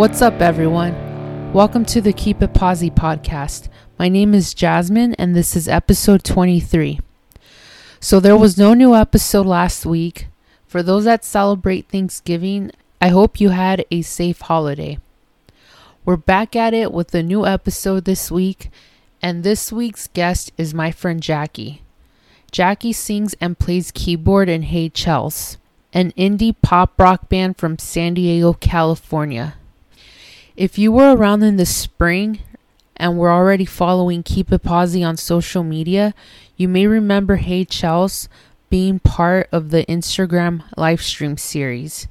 What's up, everyone? Welcome to the Keep It Posi podcast. My name is Jasmine, and this is episode 23. So, there was no new episode last week. For those that celebrate Thanksgiving, I hope you had a safe holiday. We're back at it with a new episode this week, and this week's guest is my friend Jacque. Jacque sings and plays keyboard in Hey Chels, an indie pop rock band from San Diego, California. If you were around in the spring and were already following Keep It Posi on social media, you may remember Hey Chels being part of the Instagram livestream series.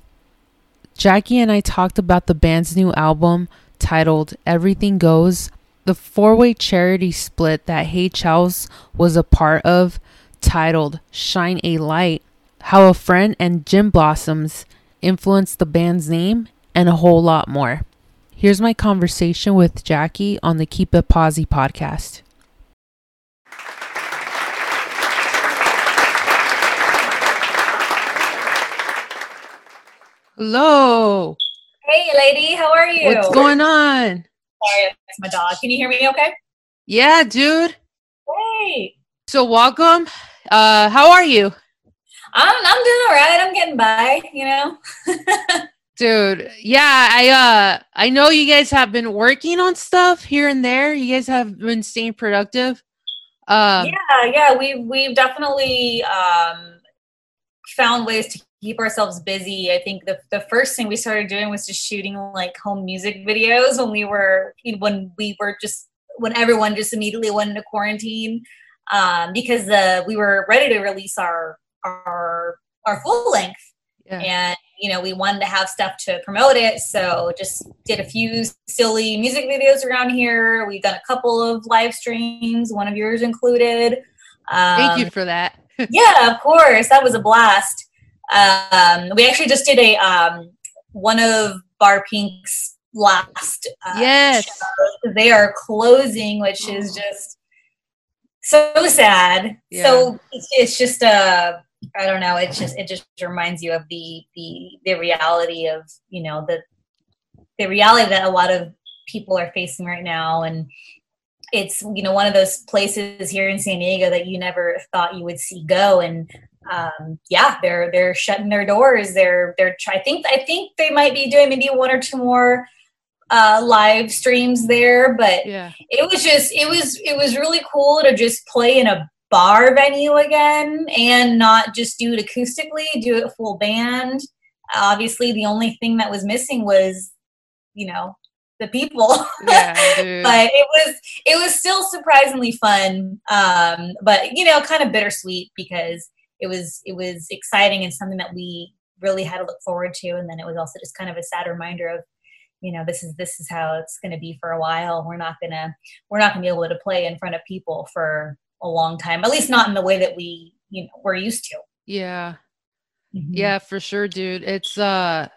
Jacque and I talked about the band's new album titled Everything Goes, the four way charity split that Hey Chels was a part of titled Shine a Light, how a friend and Gin Blossoms influenced the band's name, and a whole lot more. Here's my conversation with Jacque on the Keep It Posi podcast. Hello. Hey, lady, how are you? What's going on? Sorry, that's my dog. Can you hear me okay? Yeah, dude. Hey. So welcome. Uh how are you? I'm I'm doing all right. I'm getting by, you know. Dude, yeah, I uh I know you guys have been working on stuff here and there. You guys have been staying productive. Um yeah, yeah, we we've definitely um found ways to keep ourselves busy. I think the the first thing we started doing was just shooting like home music videos when we were when we were just when everyone just immediately went into quarantine um because uh we were ready to release our our our full length yeah. and you know we wanted to have stuff to promote it so just did a few silly music videos around here we've done a couple of live streams one of yours included um, Thank you for that. yeah of course that was a blast um, we actually just did a um, one of bar pink's last uh, Yes. shows. they are closing which is just so sad Yeah. so it's, it's just uh i don't know it just it just reminds you of the the the reality of you know the the reality that a lot of people are facing right now. And it's you know one of those places here in san diego that you never thought you would see go. And um yeah they're they're shutting their doors. They're they're i think i think they might be doing maybe one or two more uh live streams there. But Yeah. it was just it was it was really cool to just play in a bar venue again and not just do it acoustically do it full band. Obviously the only thing that was missing was you know the people. Yeah, but it was it was still surprisingly fun. Um but you know kind of bittersweet because it was it was exciting and something that we really had to look forward to. And then it was also just kind of a sad reminder of you know this is this is how it's going to be for a while. We're not going to we're not going to be able to play in front of people for a long time at least not in the way that we you know we're used to yeah. Mhm. Yeah, for sure, dude. It's uh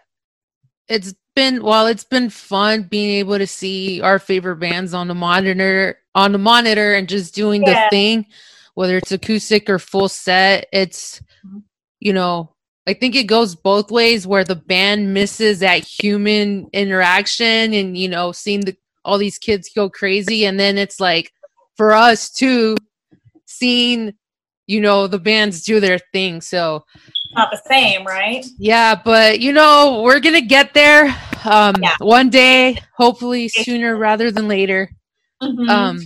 it's been well, it's been fun being able to see our favorite bands on the monitor on the monitor and just doing Yeah. the thing, whether it's acoustic or full set. It's Mhm. you know, I think it goes both ways where the band misses that human interaction and you know, seeing the all these kids go crazy and then it's like for us too seeing you know the bands do their thing. So not the same right yeah, but you know, we're gonna get there. Um Yeah. one day, hopefully sooner rather than later. Mhm. Um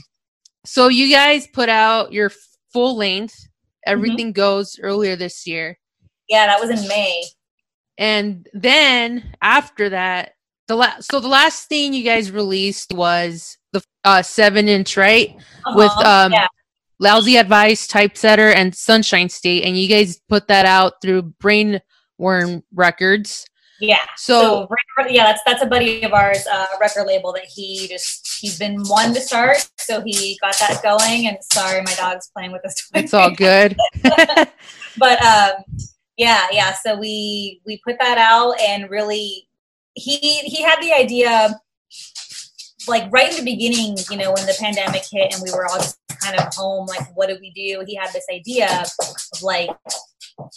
so you guys put out your full length, everything goes earlier this year. yeah that was in may And then after that, the last so the last thing you guys released was the uh seven inch, right? With Uh-huh. um yeah Lousy Advice, Typesetter, and Sunshine State, and you guys put that out through Brainworm Records. Yeah. So- So, yeah, that's that's a buddy of ours, uh, record label that he just he's been one to start, so he got that going. And sorry, my dog's playing with us. It's all good. but um, yeah, yeah. So we we put that out, and really, he he had the idea like right in the beginning, you know, when the pandemic hit and we were all just kind of home, like, what do we do? He had this idea of like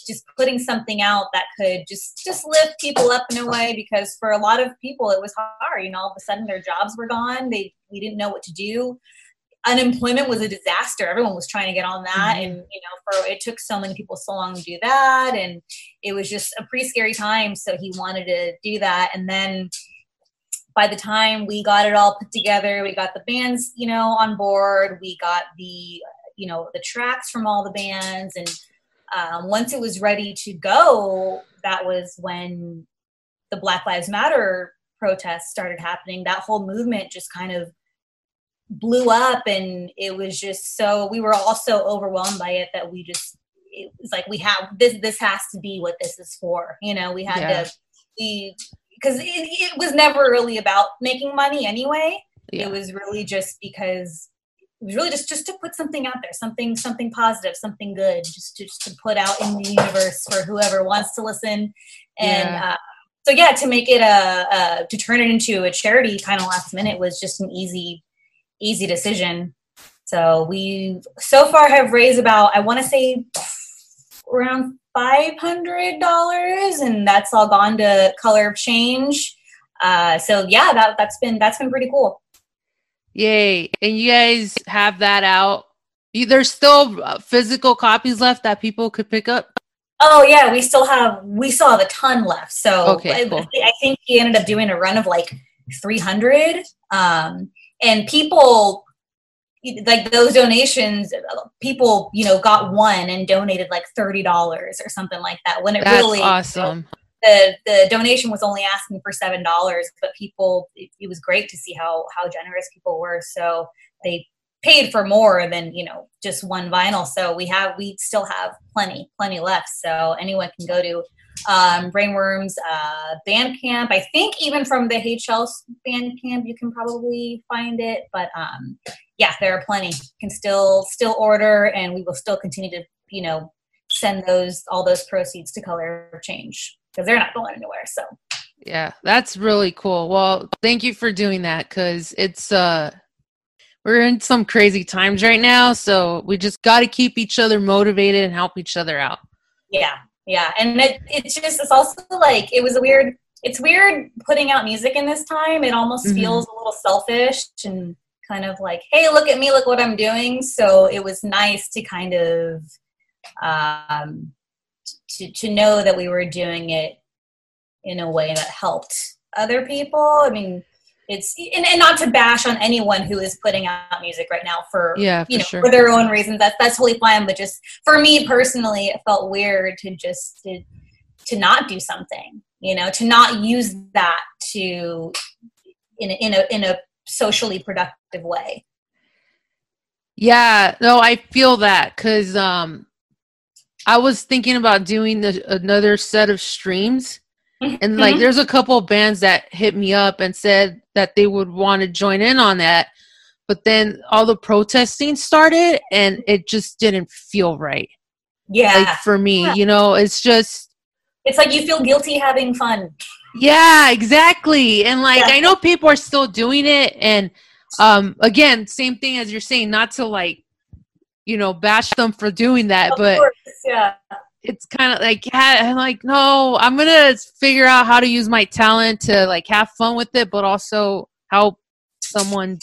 just putting something out that could just just lift people up in a way because for a lot of people it was hard you know all of a sudden their jobs were gone. They we didn't know what to do. Unemployment was a disaster. Everyone was trying to get on that mm-hmm. and you know for it took so many people so long to do that and it was just a pretty scary time. So he wanted to do that. And then by the time we got it all put together we got the bands you know on board. We got the you know the tracks from all the bands. And um, once it was ready to go that was when the black lives matter protests started happening. That whole movement just kind of blew up and it was just so we were all so overwhelmed by it that we just it was like we have this this has to be what this is for you know? We had yeah. to we because it, it, was never really about making money anyway yeah. it was really just because it was really just just to put something out there something something positive something good just to, just to put out in the universe for whoever wants to listen and yeah. Uh, so yeah to make it a, a to turn it into a charity kind of last minute was just an easy easy decision. So we so far have raised about I want to say around five hundred dollars, and that's all gone to Color of Change. Uh, so yeah, that that's been that's been pretty cool. Yay! And you guys have that out. You, there's still uh, physical copies left that people could pick up. Oh yeah, we still have we still have a ton left. So okay, cool. I, I think he ended up doing a run of like 300. Um, and people like those donations people you know got one and donated like $30 or something like that when it That's really awesome. the the donation was only asking for seven dollars but people it, it, was great to see how how generous people were so they paid for more than you know just one vinyl so we have we still have plenty plenty left so anyone can go to um, Brainworms uh, Bandcamp. I think even from the HL Bandcamp, you can probably find it. But um, yeah, there are plenty. You can still still order, and we will still continue to you know send those all those proceeds to Color Change because they're not going anywhere. So yeah, that's really cool. Well, thank you for doing that because it's uh we're in some crazy times right now, so we just got to keep each other motivated and help each other out. Yeah, yeah and it, it's just it's also like it was a weird it's weird putting out music in this time. It almost mm-hmm. feels a little selfish and kind of like hey look at me look what i'm doing. So it was nice to kind of um to to know that we were doing it in a way that helped other people. I mean it's and, and, not to bash on anyone who is putting out music right now for yeah you know sure. for their own reasons that's that's totally fine but just for me personally it felt weird to just to, to not do something you know to not use that to in a, in a in a socially productive way yeah no i feel that because um i was thinking about doing the, another set of streams and like mm-hmm. there's a couple of bands that hit me up and said that they would want to join in on that but then all the protesting started and it just didn't feel right yeah like for me yeah. you know it's just it's like you feel guilty having fun yeah exactly and like yeah. i know people are still doing it and um again same thing as you're saying not to like you know bash them for doing that of but course, yeah it's kind of like I'm like no I'm gonna figure out how to use my talent to like have fun with it but also help someone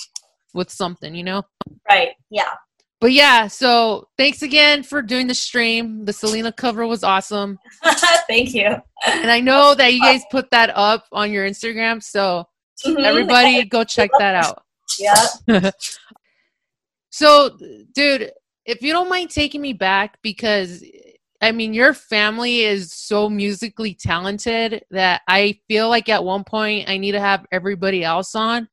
with something you know? Right yeah. But yeah so thanks again for doing the stream. The Selena cover was awesome. Thank you. And I know that you guys put that up on your Instagram so mm-hmm. everybody go check that out. Yeah. So dude if you don't mind taking me back because I mean, your family is so musically talented that I feel like at one point I need to have everybody else on.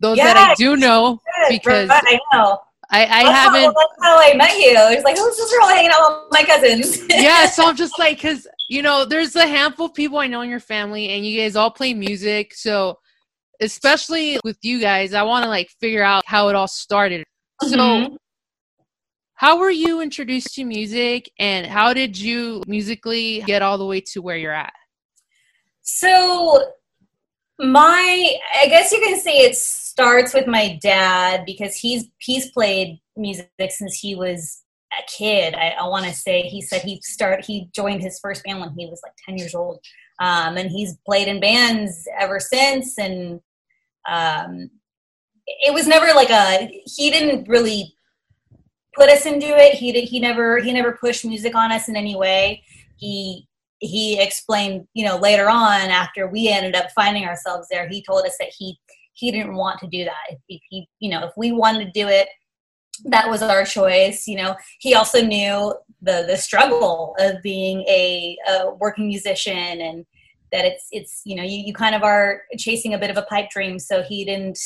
Those yeah, that I do know because I know. I, I that's haven't. How, that's how I met you. It's like, who's this girl hanging out with my cousins? yeah, so I'm just like, because you know, there's a handful of people I know in your family, and you guys all play music. So, especially with you guys, I want to like figure out how it all started. Mm-hmm. So, how were you introduced to music and how did you musically get all the way to where you're at? So, my I guess you can say it starts with my dad because he's he's played music since he was a kid. I, I want to say he said he start he joined his first band when he was like 10 years old. Um, and he's played in bands ever since and um, it was never like a he didn't really put us into it. He did, he never he never pushed music on us in any way. He he explained, you know, later on after we ended up finding ourselves there, he told us that he he didn't want to do that. If he, you know, if we wanted to do it, that was our choice. You know, he also knew the the struggle of being a, a working musician and that it's it's you know you, you kind of are chasing a bit of a pipe dream. So he didn't.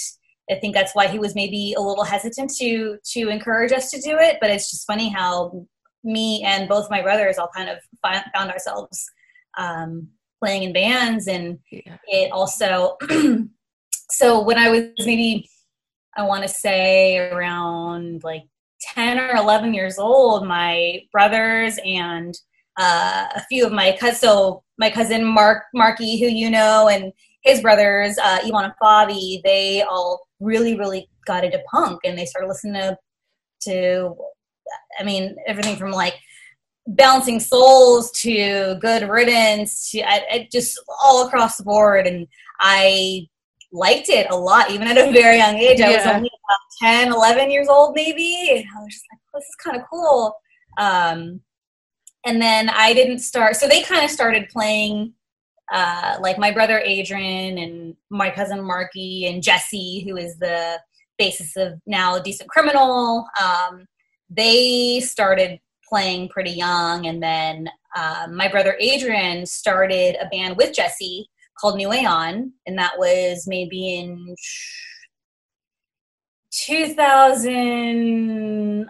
I think that's why he was maybe a little hesitant to to encourage us to do it. But it's just funny how me and both my brothers all kind of found ourselves um, playing in bands, and yeah. it also. so when I was maybe, I want to say around like ten or eleven years old, my brothers and uh, a few of my cousins, so my cousin Mark Marky, who you know, and his brothers, uh, Ivan and Fabi, they all really, really got into punk and they started listening to, to I mean, everything from like bouncing souls to good riddance to I, I just all across the board. And I liked it a lot, even at a very young age. I was only about 10, 11 years old, maybe. And I was just like, oh, this is kind of cool. Um, and then I didn't start, so they kind of started playing uh, like my brother Adrian and my cousin Marky and Jesse, who is the basis of now Decent Criminal. Um, they started playing pretty young, and then uh, my brother Adrian started a band with Jesse called New Aeon, and that was maybe in 2011,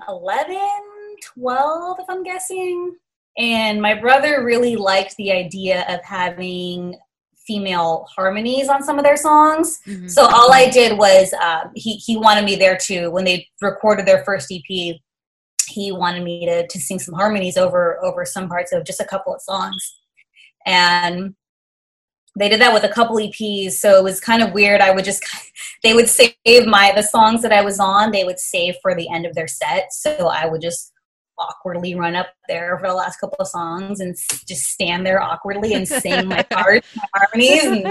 12, if I'm guessing. And my brother really liked the idea of having female harmonies on some of their songs. Mm-hmm. So all I did was uh, he he wanted me there too. When they recorded their first EP, he wanted me to to sing some harmonies over over some parts of just a couple of songs, and they did that with a couple EPs. So it was kind of weird. I would just they would save my the songs that I was on. They would save for the end of their set. So I would just awkwardly run up there for the last couple of songs and just stand there awkwardly and sing my parts, my harmonies. And,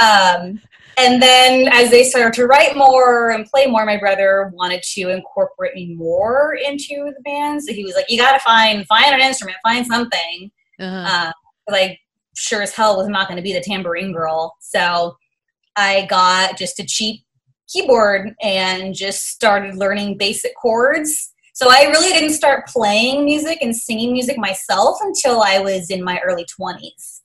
um, and then as they started to write more and play more, my brother wanted to incorporate me more into the band. So he was like, "You got to find find an instrument, find something." Uh-huh. Uh, like sure as hell was not going to be the tambourine girl. So I got just a cheap keyboard and just started learning basic chords so I really didn't start playing music and singing music myself until I was in my early 20s.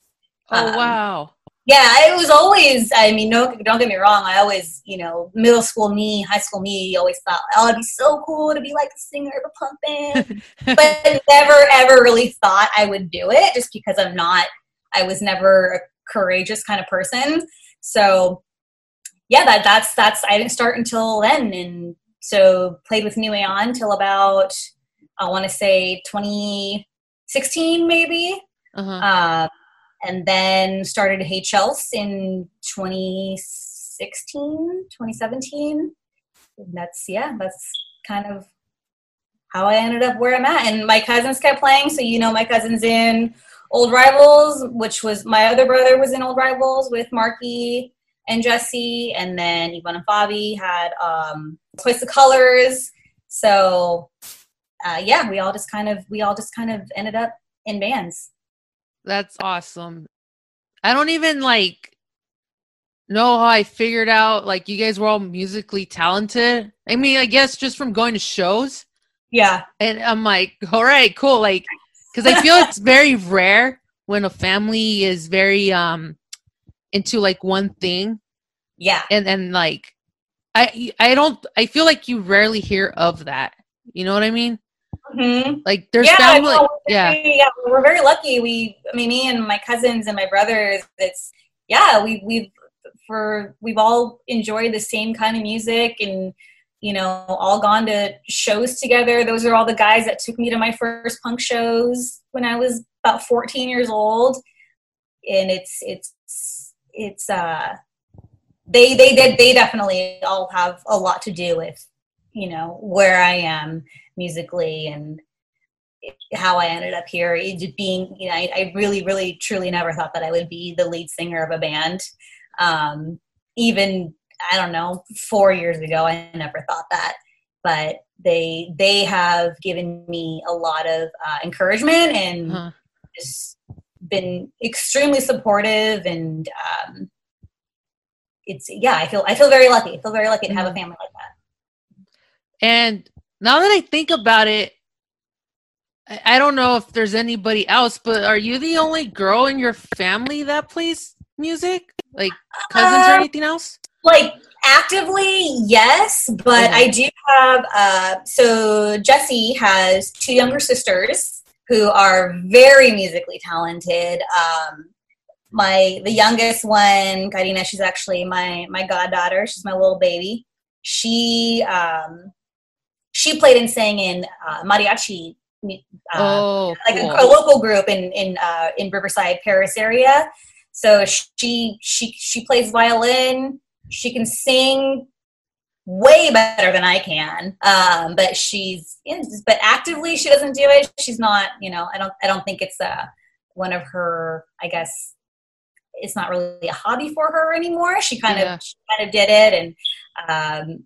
Oh, um, wow. Yeah, it was always, I mean, no, don't get me wrong. I always, you know, middle school me, high school me, always thought, oh, it'd be so cool to be like a singer of a punk band. but never, ever really thought I would do it just because I'm not, I was never a courageous kind of person. So, yeah, that that's that's I didn't start until then, and so played with New Aeon till about I want to say 2016 maybe, uh-huh. uh, and then started Hey Chels in 2016, 2017. And that's yeah, that's kind of how I ended up where I'm at. And my cousins kept playing, so you know my cousins in Old Rivals, which was my other brother was in Old Rivals with Marky and Jesse, and then Ivan and Fabi had um, Twice the Colors. So uh, yeah, we all just kind of we all just kind of ended up in bands. That's awesome. I don't even like know how I figured out like you guys were all musically talented. I mean, I guess just from going to shows. Yeah. And I'm like, all right, cool. Like, because I feel it's very rare when a family is very um into like one thing. Yeah. And and like I I don't I feel like you rarely hear of that. You know what I mean? Mm-hmm. Like there's yeah, family. No, yeah. yeah, we're very lucky. We, I mean, me and my cousins and my brothers. It's yeah, we we've for we've all enjoyed the same kind of music and you know all gone to shows together. Those are all the guys that took me to my first punk shows when I was about 14 years old, and it's it's it's uh they they did they definitely all have a lot to do with you know where I am musically and how I ended up here. It just being, you know, I, I, really, really, truly never thought that I would be the lead singer of a band. Um, even I don't know, four years ago, I never thought that. But they they have given me a lot of uh, encouragement and huh. just been extremely supportive and um, it's yeah I feel I feel very lucky I feel very lucky to have a mm-hmm. family like that. And now that I think about it, I don't know if there's anybody else, but are you the only girl in your family that plays music? Like cousins uh, or anything else? Like actively, yes, but I do have. Uh, so Jesse has two younger sisters who are very musically talented. Um, my the youngest one, Karina, she's actually my my goddaughter. She's my little baby. She um, she played and sang in uh, mariachi uh, oh, like cool. a, a, local group in in uh, in Riverside, Perris area. So she she she plays violin. She can sing way better than I can. Um, but she's but actively she doesn't do it. She's not. You know, I don't I don't think it's uh, one of her. I guess it's not really a hobby for her anymore. She kind yeah. of she kind of did it, and um,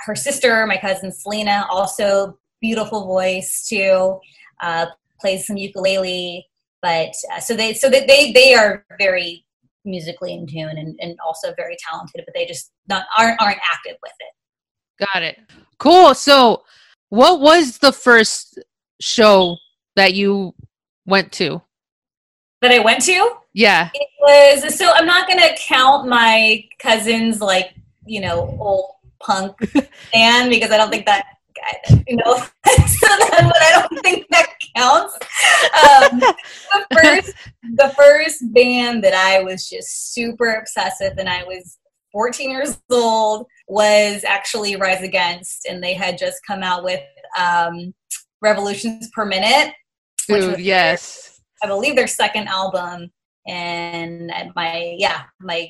her sister, my cousin Selena, also beautiful voice too. Uh, plays some ukulele, but uh, so they so they, they they are very musically in tune and, and also very talented, but they just not aren't aren't active with it. Got it. Cool. So, what was the first show that you went to? That I went to? Yeah. It was so I'm not gonna count my cousin's like you know old punk band because I don't think that you know, so but I don't think that counts. Um, the first, the first band that I was just super obsessed with, and I was 14 years old, was actually Rise Against, and they had just come out with um, Revolutions Per Minute. Which was yes, their, I believe their second album, and my yeah, my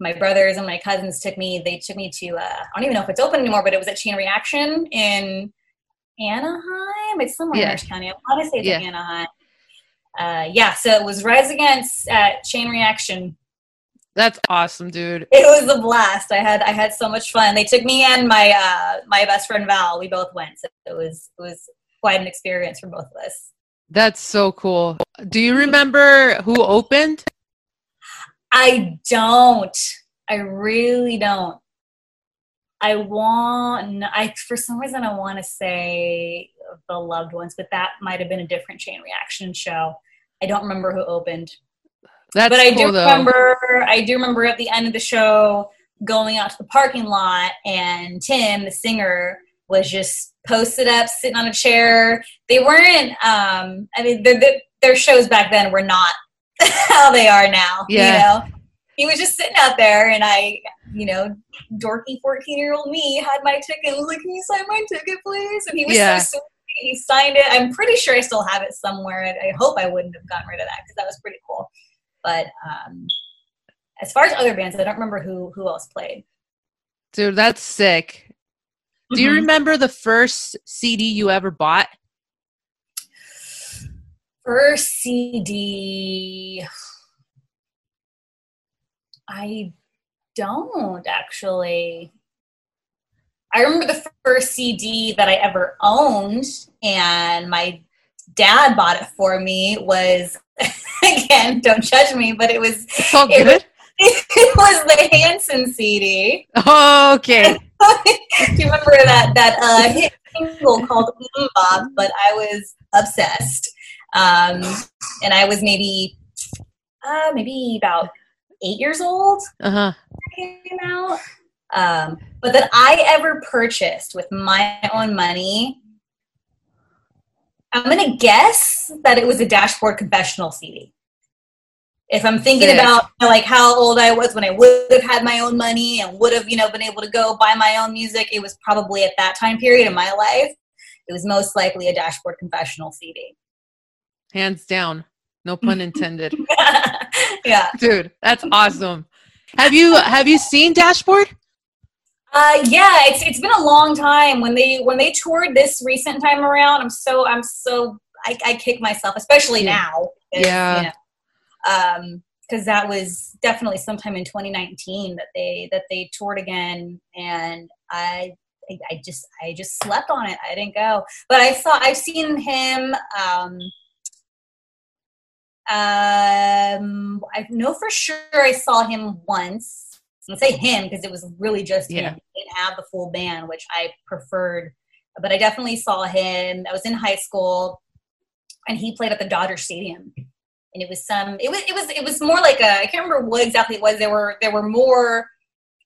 my brothers and my cousins took me. They took me to. Uh, I don't even know if it's open anymore, but it was at Chain Reaction in Anaheim. It's somewhere yeah. in Orange County. I want to say it's yeah. Anaheim. Uh, yeah, so it was Rise Against at Chain Reaction. That's awesome, dude. It was a blast. I had I had so much fun. They took me and my uh, my best friend Val. We both went, so it was it was quite an experience for both of us. That's so cool. Do you remember who opened? I don't. I really don't. I want. I for some reason I want to say the loved ones, but that might have been a different chain reaction show. I don't remember who opened. That's but I cool, do though. remember. I do remember at the end of the show going out to the parking lot, and Tim, the singer, was just posted up, sitting on a chair. They weren't. Um, I mean, their shows back then were not how they are now. Yeah. You know? He was just sitting out there and I, you know, dorky 14 year old me had my ticket and was like, Can you sign my ticket, please? And he was yeah. so sweet. He signed it. I'm pretty sure I still have it somewhere. I, I hope I wouldn't have gotten rid of that because that was pretty cool. But um, as far as other bands, I don't remember who who else played. Dude, that's sick. Do you mm-hmm. remember the first CD you ever bought? First CD. I don't actually. I remember the first CD that I ever owned, and my dad bought it for me. Was again, don't judge me, but it was all good. It, it was the Hanson CD. Oh, okay. Do you remember that that uh, hit single called MMMBop? But I was obsessed um, and I was maybe uh, maybe about eight years old. Uh huh. Came out. Um, but that I ever purchased with my own money. I'm gonna guess that it was a dashboard confessional CD. If I'm thinking Sick. about you know, like how old I was when I would have had my own money and would have you know been able to go buy my own music, it was probably at that time period in my life. It was most likely a dashboard confessional CD hands down. No pun intended. yeah. Dude, that's awesome. Have you have you seen Dashboard? Uh yeah, it's it's been a long time when they when they toured this recent time around. I'm so I'm so I, I kick myself, especially Yeah. now. Yeah. You know, um, because that was definitely sometime in 2019 that they that they toured again, and I. I- I just I just slept on it. I didn't go, but I saw I've seen him. Um, um, I know for sure I saw him once. I say him because it was really just Yeah. him. He didn't have the full band, which I preferred. But I definitely saw him. I was in high school, and he played at the Dodger Stadium. And it was some. It was. It was. It was more like a. I can't remember what exactly it was. There were. There were more.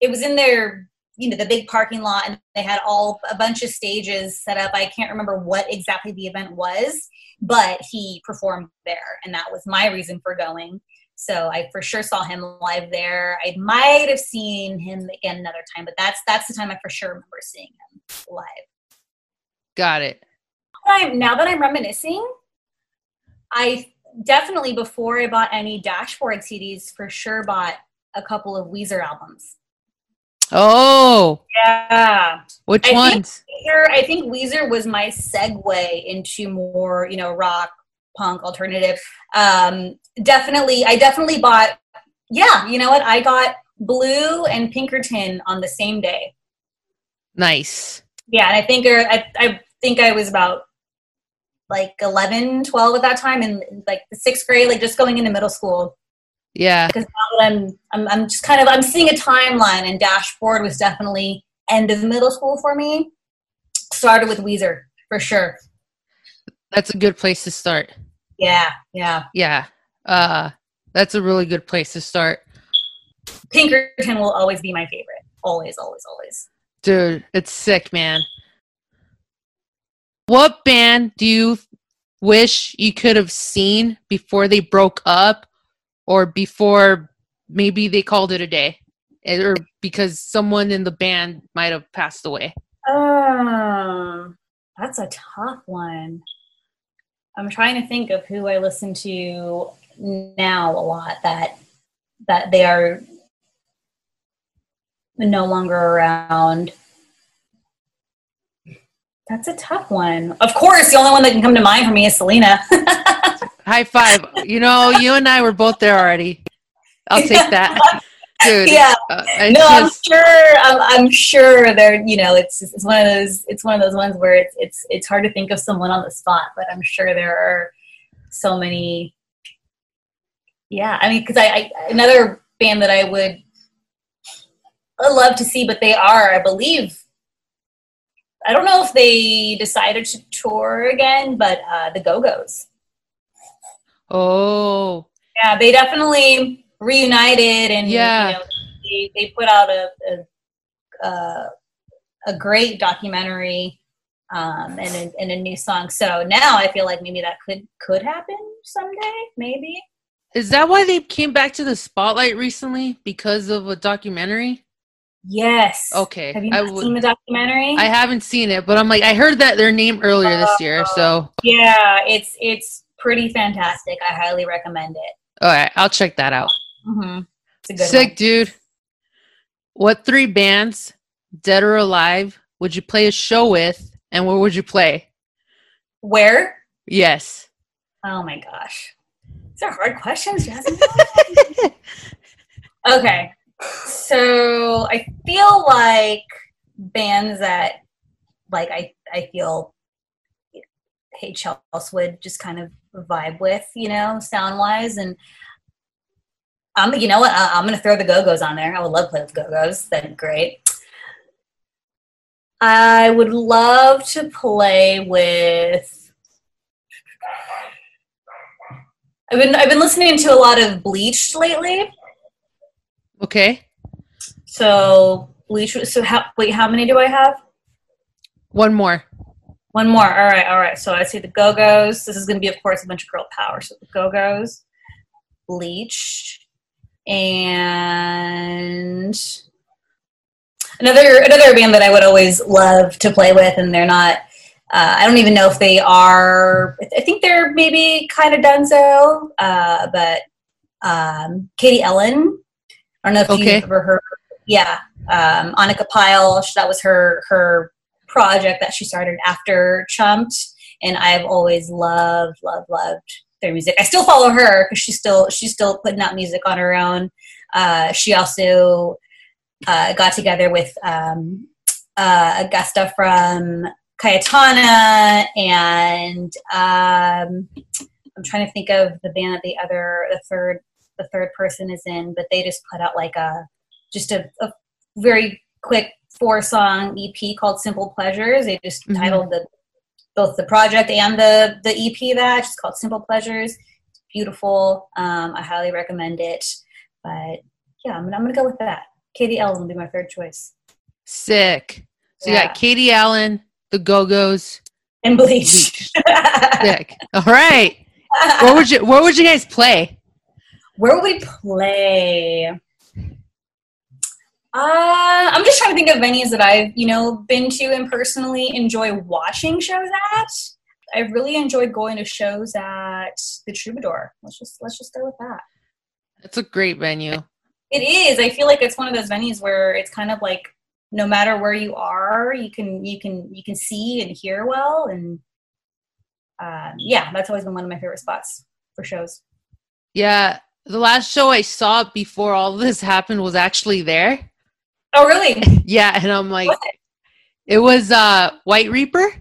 It was in their. You know the big parking lot, and they had all a bunch of stages set up. I can't remember what exactly the event was, but he performed there, and that was my reason for going. So I for sure saw him live there. I might have seen him again another time, but that's that's the time I for sure remember seeing him live. Got it. Now that I'm, now that I'm reminiscing, I definitely before I bought any dashboard CDs, for sure bought a couple of Weezer albums. Oh, Yeah, which I think- ones? Weezer. I think Weezer was my segue into more, you know, rock, punk, alternative. Um, definitely, I definitely bought. Yeah, you know what? I got Blue and Pinkerton on the same day. Nice. Yeah, and I think er, I, I think I was about like 11, 12 at that time, and like the sixth grade, like just going into middle school. Yeah. Because now that I'm, I'm, I'm just kind of, I'm seeing a timeline, and Dashboard was definitely end of middle school for me. Started with Weezer for sure. That's a good place to start. Yeah, yeah. Yeah. Uh that's a really good place to start. Pinkerton will always be my favorite. Always, always, always. Dude, it's sick, man. What band do you wish you could have seen before they broke up or before maybe they called it a day? Eh, Or because someone in the band might have passed away? Um, that's a tough one. I'm trying to think of who I listen to now a lot that that they are no longer around. That's a tough one. Of course, the only one that can come to mind for me is Selena. High five. You know, you and I were both there already. I'll take that. Dude. yeah. uh, no, I'm sure. I'm, I'm sure they're. You know, it's it's one of those. It's one of those ones where it's it's it's hard to think of someone on the spot, but I'm sure there are so many. Yeah, I mean, because I, I another band that I would love to see, but they are, I believe. I don't know if they decided to tour again, but uh, the Go Go's. Oh, Yeah, they definitely reunited, and Yeah. you know, they, they put out a a, uh, a great documentary um, and a, and a new song. So now I feel like maybe that could could happen someday, maybe. is that why they came back to the spotlight recently because of a documentary? Yes. Okay, Have you I would- seen the documentary? I haven't seen it, but I'm like I heard that their name earlier this year, so yeah, it's it's pretty fantastic. I highly recommend it. all right, I'll check that out. hmm It's a good Sick, one. dude. What three bands, dead or alive, would you play a show with, and where would you play? Where? Yes. Oh my gosh. These are hard questions, Jasmine. okay. So I feel like bands that like I I feel Hey Chels would just kind of vibe with, you know, sound wise and I'm you know what, I, I'm gonna throw the go-go's on there. I would love to play with go-go's. That'd be great. I would love to play with I've been I've been listening to a lot of Bleach lately. Okay. So Bleach. So how wait? How many do I have? One more. One more. All right. All right. So I see the Go Go's. This is going to be, of course, a bunch of girl power. So the Go Go's, Bleach, and another another band that I would always love to play with, and they're not. Uh, I don't even know if they are. I think they're maybe kind of done so, uh, but um, Katie Ellen. I don't know if Okay. you've ever heard. Yeah, um, Anika Pyle. That was her her project that she started after Chumped, and I've always loved, loved, loved their music. I still follow her because she's still she's still putting out music on her own. Uh, she also uh, got together with um, uh, Augusta from Cayetana, and um, I'm trying to think of the band that the other the third the third person is in, but they just put out like a just a, a very quick four song EP called Simple Pleasures. They just mm-hmm. titled the both the project and the the EP that it's called Simple Pleasures. It's beautiful. Um, I highly recommend it. But yeah, I'm, I'm gonna go with that. Katie Ellen will be my third choice. Sick. So yeah. you got Katie Ellen, the Go Go's, and Bleach. Sick. All right. Where would you Where would you guys play? Where would we play? Uh, I'm just trying to think of venues that I've, you know, been to and personally enjoy watching shows at. I've really enjoyed going to shows at the Troubadour. Let's just let's just go with that. It's a great venue. It is. I feel like it's one of those venues where it's kind of like no matter where you are, you can you can you can see and hear well, and uh, yeah, that's always been one of my favorite spots for shows. Yeah, the last show I saw before all this happened was actually there. Oh, really? yeah, and I'm like, it was uh White Reaper.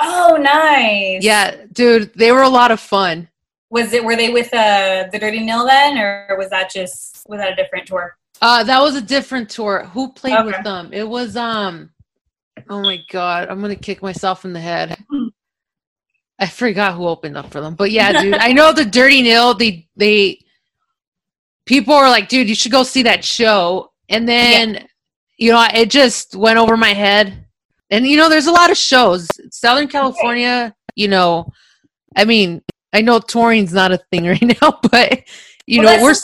Oh, nice. Yeah, dude, they were a lot of fun. Was it? Were they with uh the Dirty Nil then, or was that just was that a different tour? Uh, that was a different tour. Who played okay. with them? It was um. Oh my god, I'm gonna kick myself in the head. I forgot who opened up for them, but yeah, dude, I know the Dirty Nil. They they people were like, dude, you should go see that show, and then. Yeah you know, it just went over my head. And you know, there's a lot of shows. Southern California, you know, I mean, I know touring's not a thing right now, but you well, know, we're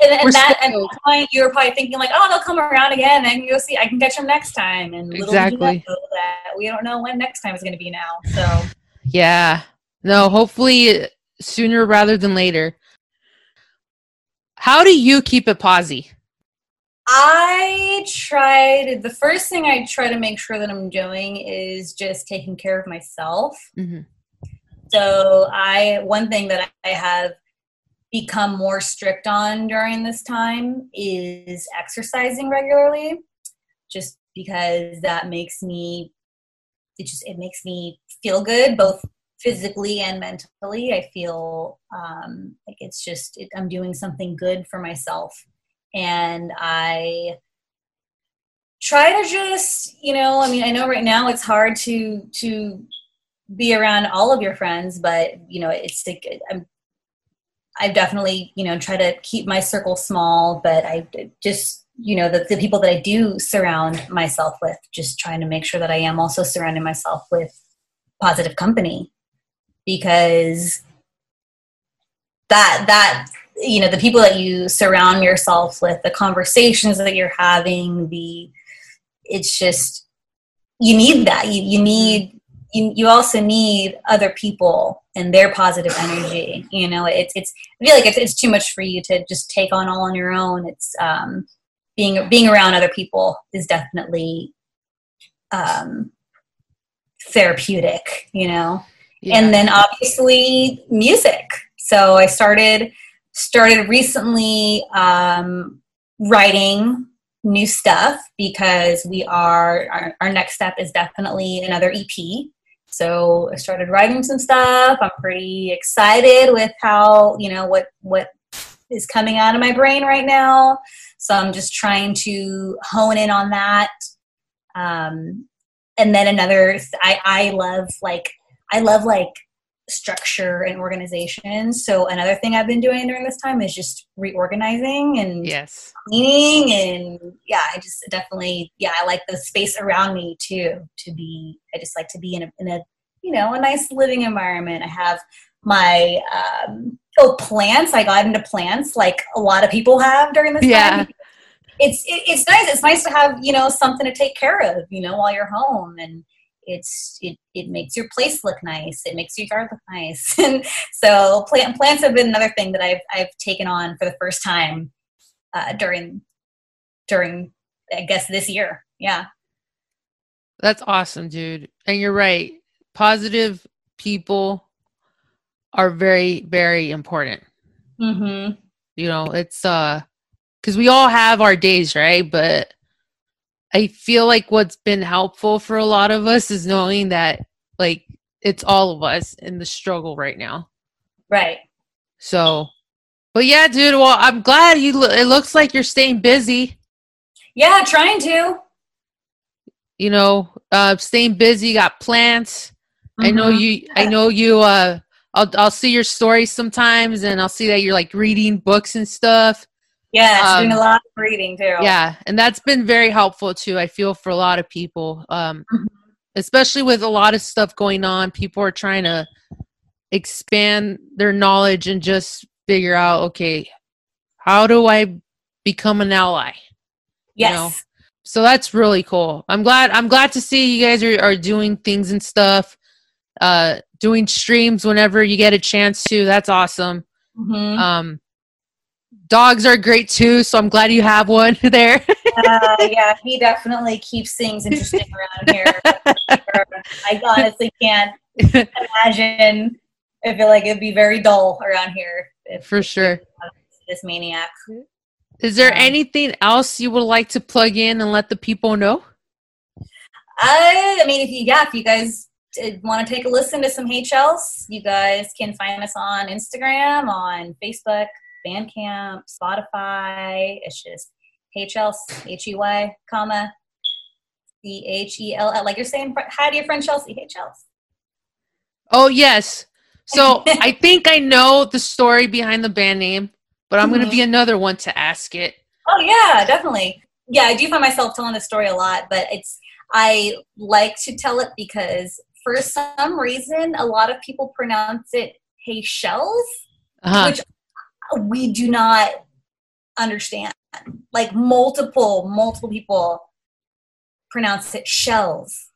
and, and that at that point you were probably thinking like, oh, they'll come around again, and you'll see, I can catch them next time. And exactly that we don't know when next time is going to be now. So yeah, no, hopefully sooner rather than later. How do you keep it posi? I tried, the first thing I try to make sure that I'm doing is just taking care of myself. Mm-hmm. So, I, one thing that I have become more strict on during this time is exercising regularly, just because that makes me, it just, it makes me feel good, both physically and mentally. I feel um, like it's just, it, I'm doing something good for myself and I try to just, you know, I mean, I know right now it's hard to to be around all of your friends, but you know, it's like I'm I definitely, you know, try to keep my circle small, but I just, you know, the, the people that I do surround myself with, just trying to make sure that I am also surrounding myself with positive company. Because that that you know the people that you surround yourself with the conversations that you're having the it's just you need that. You, you need you, you also need other people and their positive energy. You know it's it's i feel like it's, it's too much for you to just take on all on your own. It's um being being around other people is definitely um therapeutic you know? Yeah. and then obviously music. So i started started recently um, writing new stuff because we are our, our next step is definitely another ep so i started writing some stuff. I'm pretty excited with how you know what what is coming out of my brain right now. So i'm just trying to hone in on that. Um, and then another i i love like i love like structure and organization. So another thing I've been doing during this time is just reorganizing and yes, cleaning and yeah, I just definitely yeah, I like the space around me too to be. I just like to be in a in a you know a nice living environment. I have my um, oh plants. I got into plants like a lot of people have during this yeah. time. It's it, it's nice. It's nice to have you know something to take care of you know while you're home and it's it, it makes your place look nice it makes your yard look nice and so plant plants have been another thing that i've i've taken on for the first time uh, during during i guess this year yeah that's awesome dude and you're right positive people are very, very important. Mm-hmm. You know, it's uh, because we all have our days, right? But I feel like what's been helpful for a lot of us is knowing that, like, it's all of us in the struggle right now. Right. So, but yeah, dude. Well, I'm glad you. It looks like you're staying busy. Yeah, trying to. You know, uh, staying busy. Got plants. I know Mhm. you. I know you. Uh, I'll I'll see your stories sometimes, and I'll see that you're like reading books and stuff. Yeah, she's doing Um, a lot of reading too. Yeah, and that's been very helpful too. I feel for a lot of people, um, Mhm. especially with a lot of stuff going on. People are trying to expand their knowledge and just figure out, okay, how do I become an ally? Yes. know, So that's really cool. I'm glad. I'm glad to see you guys are, are doing things and stuff, uh, doing streams whenever you get a chance to. That's awesome. Mhm. Um, dogs are great too, so I'm glad you have one there. uh, yeah, he definitely keeps things interesting around here. I honestly can't imagine. I feel like it'd be very dull around here if For sure. this maniac. Is there Um, anything else you would like to plug in and let the people know? I, I mean, if you, yeah, if you guys want to take a listen to some Hey Chels, you guys can find us on Instagram, on Facebook, Bandcamp, Spotify. It's just Hey Chels, H E Y, comma, C H E L L. Like you're saying, hi to your friend Chelsea, Hey Chels. Oh yes. So I think I know the story behind the band name, but I'm going to be another one to ask it. Oh yeah, definitely. Yeah, I do find myself telling the story a lot, but it's I like to tell it because for some reason a lot of people pronounce it hey shells, Uh-huh. which we do not understand. Like multiple, multiple people pronounce it shells.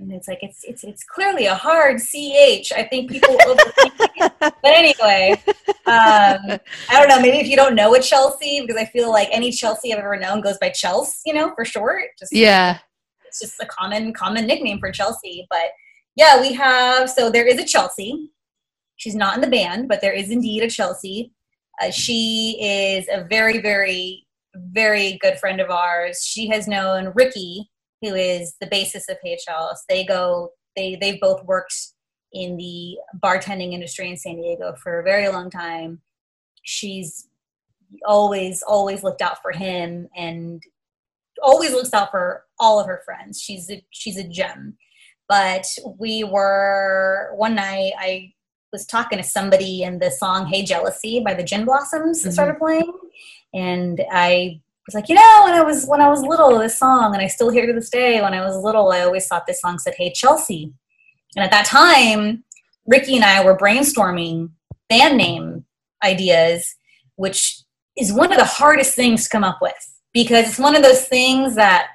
And it's like it's it's it's clearly a hard ch. I think people overthink it. But anyway, um, I don't know. Maybe if you don't know it, Chelsea, because I feel like any Chelsea I've ever known goes by Chelsea, you know, for short. Just yeah. it's just a common common nickname for Chelsea. But yeah, we have. So there is a Chelsea. She's not in the band, but there is indeed a Chelsea. Uh, she is a very, very, very good friend of ours. She has known Ricky, who is the basis of Hey Chels. They go. They they've both worked in the bartending industry in San Diego for a very long time. She's always always looked out for him and always looks out for all of her friends. She's a, she's a gem. But we were one night I was talking to somebody and the song Hey Jealousy by the Gin Blossoms Mhm. started playing and I was like, you know, when I was when I was little, this song, and I still hear to this day. When I was little, I always thought this song said "Hey Chelsea," and at that time, Ricky and I were brainstorming band name ideas, which is one of the hardest things to come up with because it's one of those things that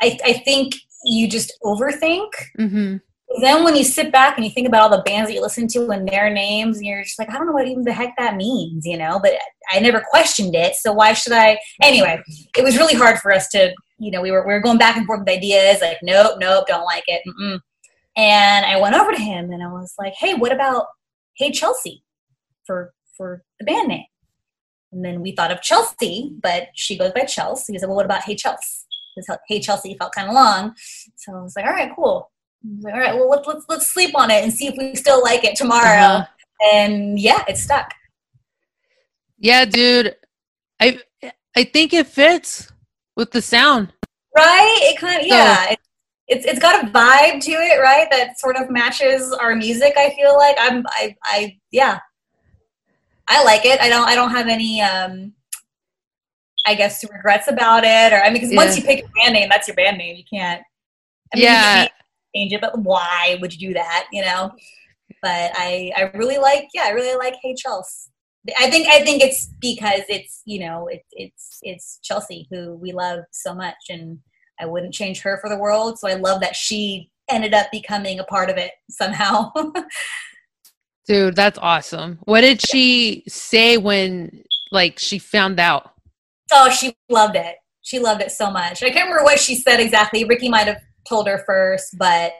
I, I think you just overthink. Mm-hmm. Then when you sit back and you think about all the bands that you listen to and their names, and you're just like, I don't know what even the heck that means, you know. But I never questioned it, so why should I? Anyway, it was really hard for us to, you know, we were we were going back and forth with ideas, like, nope, nope, don't like it. Mm-mm. And I went over to him and I was like, Hey, what about Hey Chelsea for for the band name? And then we thought of Chelsea, but she goes by Chelsea. He said, Well, what about Hey Chelsea? Hey Chelsea felt kind of long, so I was like, All right, cool. I was like, All right, well, let's let's let's sleep on it and see if we still like it tomorrow. Uh-huh. And yeah, it stuck. Yeah, dude. I I think it fits with the sound. Right? It kind of yeah. It, it's it's got a vibe to it, right? That sort of matches our music. I feel like I'm I I yeah. I like it. I don't I don't have any um I guess regrets about it or I mean because once you pick your band name, that's your band name. You can't I mean, you Yeah. can change it, but why would you do that? You know. But I I really like yeah I really like Hey Chelsea. I think I think it's because it's you know it, it's it's Chelsea who we love so much and I wouldn't change her for the world. So I love that she ended up becoming a part of it somehow. Dude, that's awesome. What did she say when like she found out? oh, she loved it. She loved it so much. I can't remember what she said exactly. Ricky might have told her first, but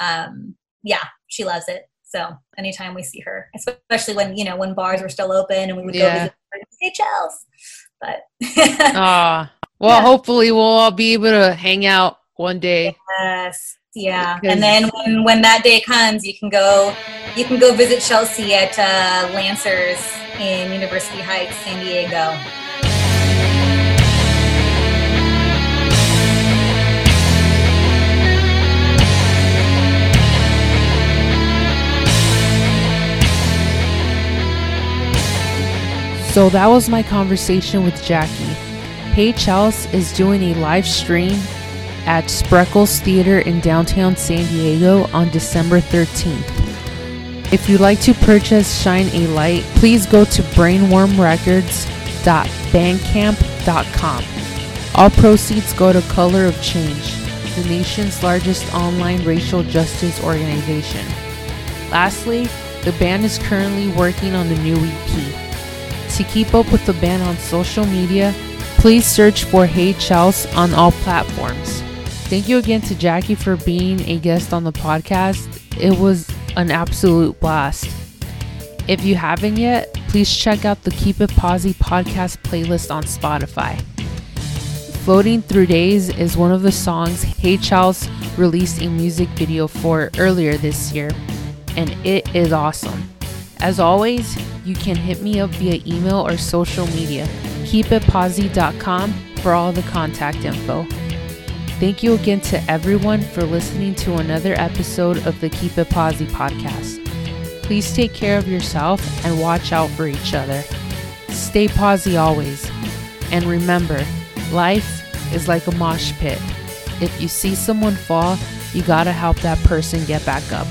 um, yeah, she loves it. So anytime we see her, especially when you know when bars were still open and we would Yeah. go hey Chels. But Ah, well, Yeah. hopefully we'll all be able to hang out one day. yes, yeah. Because- And then when, when that day comes, you can go you can go visit Chelsea at uh, Lancers in University Heights, San Diego. So that was my conversation with Jacque. Hey Chels is doing a live stream at Spreckels Theater in downtown San Diego on December 13th. If you'd like to purchase Shine a Light, please go to brainwormrecords.bandcamp.com. All proceeds go to Color of Change, the nation's largest online racial justice organization. Lastly, the band is currently working on the new EP. To keep up with the band on social media, please search for Hey Chels on all platforms. Thank you again to Jacque for being a guest on the podcast. It was an absolute blast. If you haven't yet, please check out the Keep It Posi podcast playlist on Spotify. Floating Through Days is one of the songs Hey Chels released a music video for earlier this year, and it is awesome. As always, you can hit me up via email or social media. KeepItPosi.com for all the contact info. Thank you again to everyone for listening to another episode of the Keep It Posi podcast. Please take care of yourself and watch out for each other. Stay posi always. And remember, life is like a mosh pit. If you see someone fall, you gotta help that person get back up.